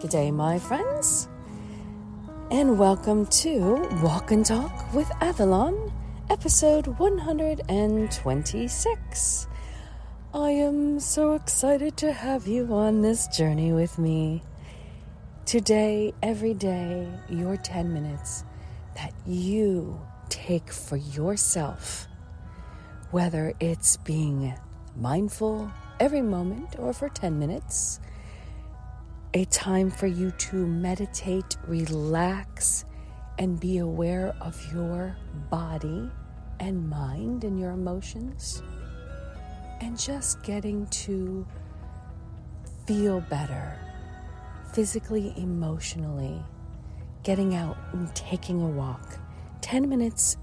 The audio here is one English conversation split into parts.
Good day, my friends, and welcome to Walk and Talk with Avalon, episode 126. I am so excited to have you on this journey with me. Today, every day, your 10 minutes that you take for yourself, whether it's being mindful every moment or for 10 minutes a time for you to meditate, relax, and be aware of your body and mind and your emotions, and just getting to feel better physically, emotionally, getting out and taking a walk. 10 minutes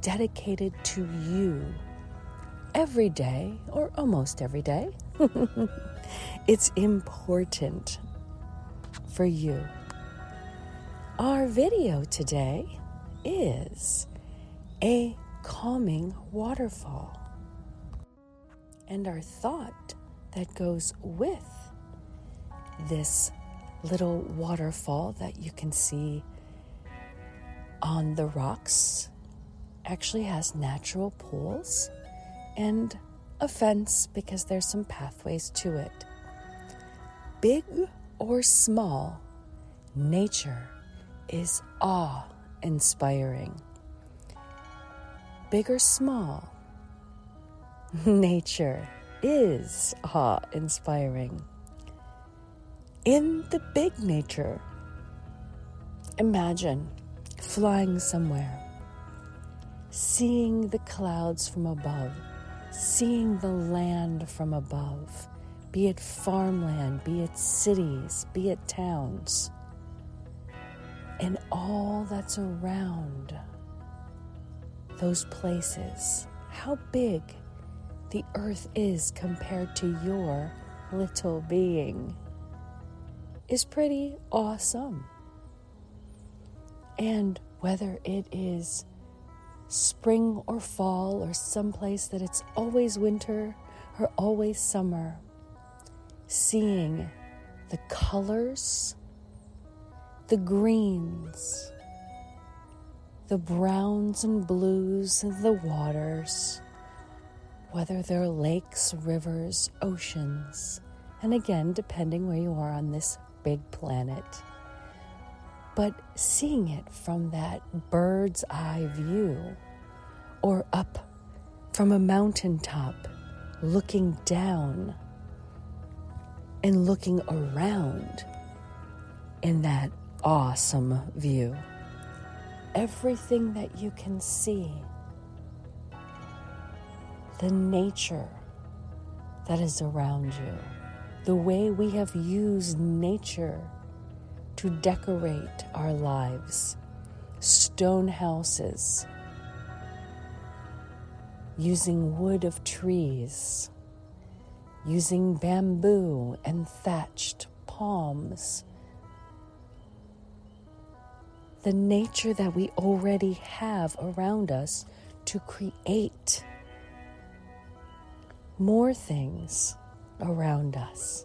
dedicated to you every day, or almost every day. it's important for you. Our video today is a calming waterfall. And our thought that goes with this little waterfall that you can see on the rocks actually has natural pools and a fence because there's some pathways to it. Big or small, nature is awe inspiring. Big or small, nature is awe inspiring. In the big nature, imagine flying somewhere, seeing the clouds from above, seeing the land from above be it farmland, be it cities, be it towns, and all that's around those places, how big the earth is compared to your little being is pretty awesome. And whether it is spring or fall or someplace that it's always winter or always summer, seeing the colors, the greens, the browns and blues of the waters, whether they're lakes, rivers, oceans, and again, depending where you are on this big planet. But seeing it from that bird's eye view, or up from a mountaintop, looking down and looking around in that awesome view. Everything that you can see, the nature that is around you, the way we have used nature to decorate our lives, stone houses, using wood of trees using bamboo and thatched palms. The nature that we already have around us to create more things around us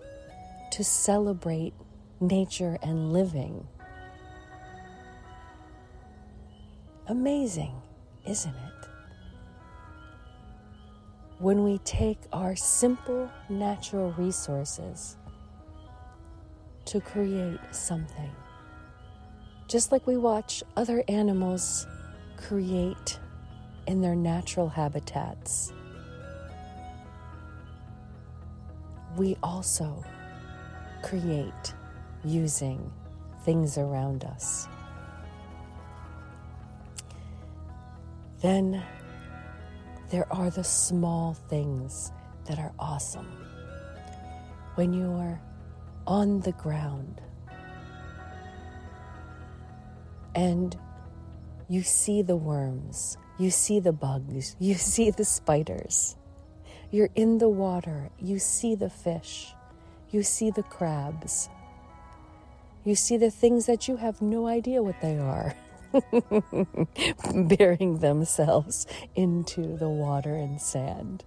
to celebrate nature and living. Amazing, isn't it? When we take our simple natural resources to create something. Just like we watch other animals create in their natural habitats, we also create using things around us. Then there are the small things that are awesome. When you are on the ground and you see the worms, you see the bugs, you see the spiders. You're in the water, you see the fish, you see the crabs, you see the things that you have no idea what they are. burying themselves into the water and sand.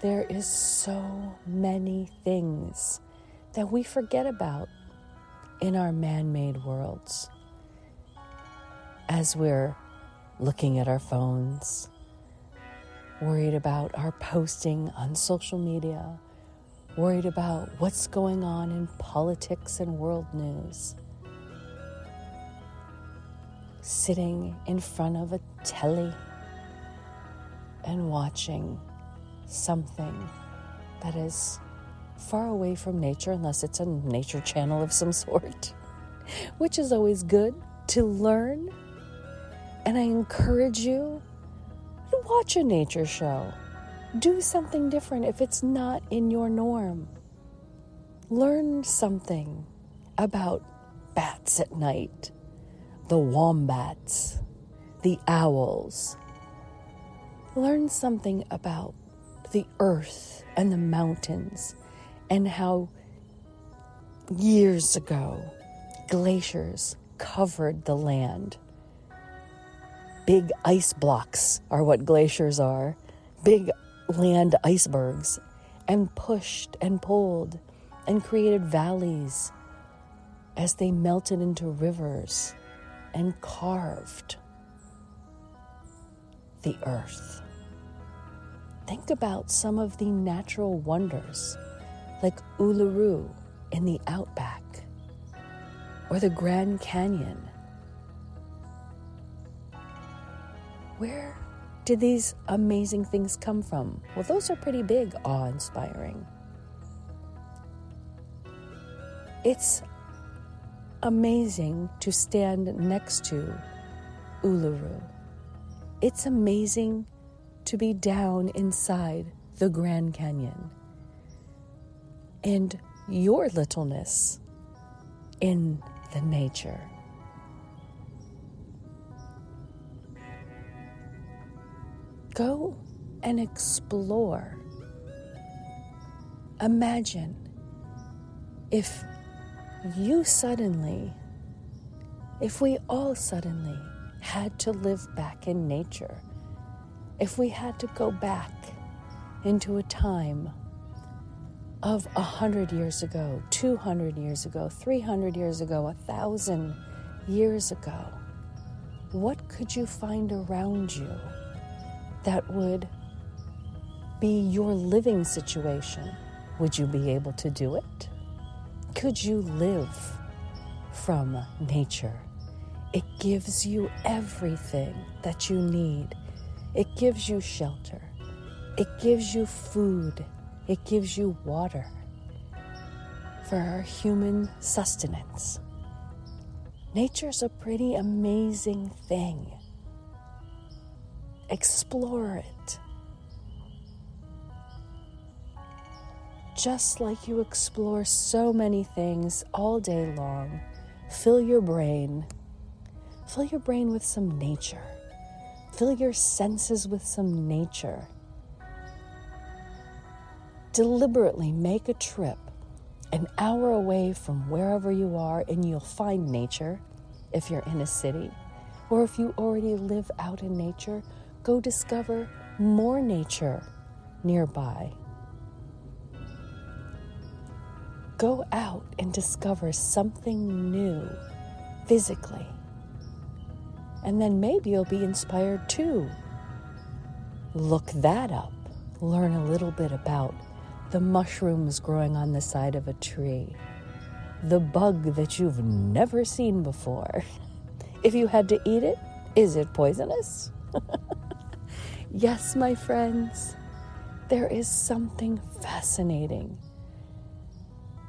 There is so many things that we forget about in our man made worlds as we're looking at our phones, worried about our posting on social media, worried about what's going on in politics and world news. Sitting in front of a telly and watching something that is far away from nature, unless it's a nature channel of some sort, which is always good to learn. And I encourage you to watch a nature show. Do something different if it's not in your norm. Learn something about bats at night, the wombats, the owls. Learn something about the earth and the mountains and how years ago glaciers covered the land. Big ice blocks are what glaciers are, big land icebergs, and pushed and pulled and created valleys as they melted into rivers and carved the earth. Think about some of the natural wonders like Uluru in the outback or the Grand Canyon. Where did these amazing things come from? Well, those are pretty big, awe inspiring. It's amazing to stand next to Uluru. It's amazing to be down inside the Grand Canyon and your littleness in the nature. Go and explore. Imagine if you suddenly, if we all suddenly had to live back in nature, if we had to go back into a time of a hundred years ago, 200 years ago, 300 years ago, a thousand years ago, what could you find around you that would be your living situation? Would you be able to do it? Could you live from nature? It gives you everything that you need. It gives you shelter. It gives you food. It gives you water for human sustenance. Nature's a pretty amazing thing. Explore it. Just like you explore so many things all day long, fill your brain. Fill your brain with some nature. Fill your senses with some nature deliberately make a trip an hour away from wherever you are and you'll find nature if you're in a city. Or if you already live out in nature, go discover more nature nearby. Go out and discover something new physically. And then maybe you'll be inspired too. Look that up. Learn a little bit about the mushrooms growing on the side of a tree, the bug that you've never seen before. If you had to eat it, is it poisonous? yes, my friends, there is something fascinating.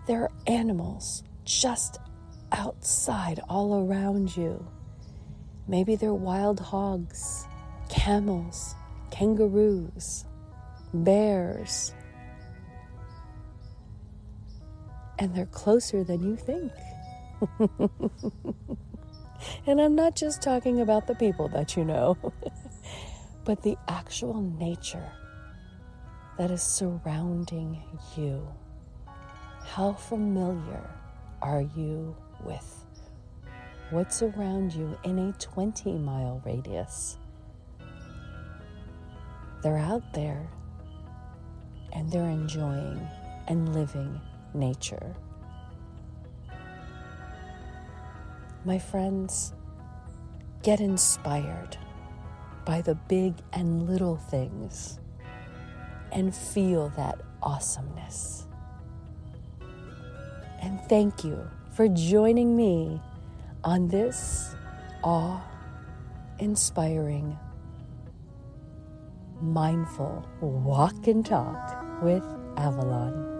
There are animals just outside all around you. Maybe they're wild hogs, camels, kangaroos, bears, and they're closer than you think. and I'm not just talking about the people that you know, but the actual nature that is surrounding you. How familiar are you with what's around you in a 20 mile radius? They're out there and they're enjoying and living nature. My friends, get inspired by the big and little things and feel that awesomeness. And thank you for joining me on this awe inspiring, mindful walk and talk with Avalon.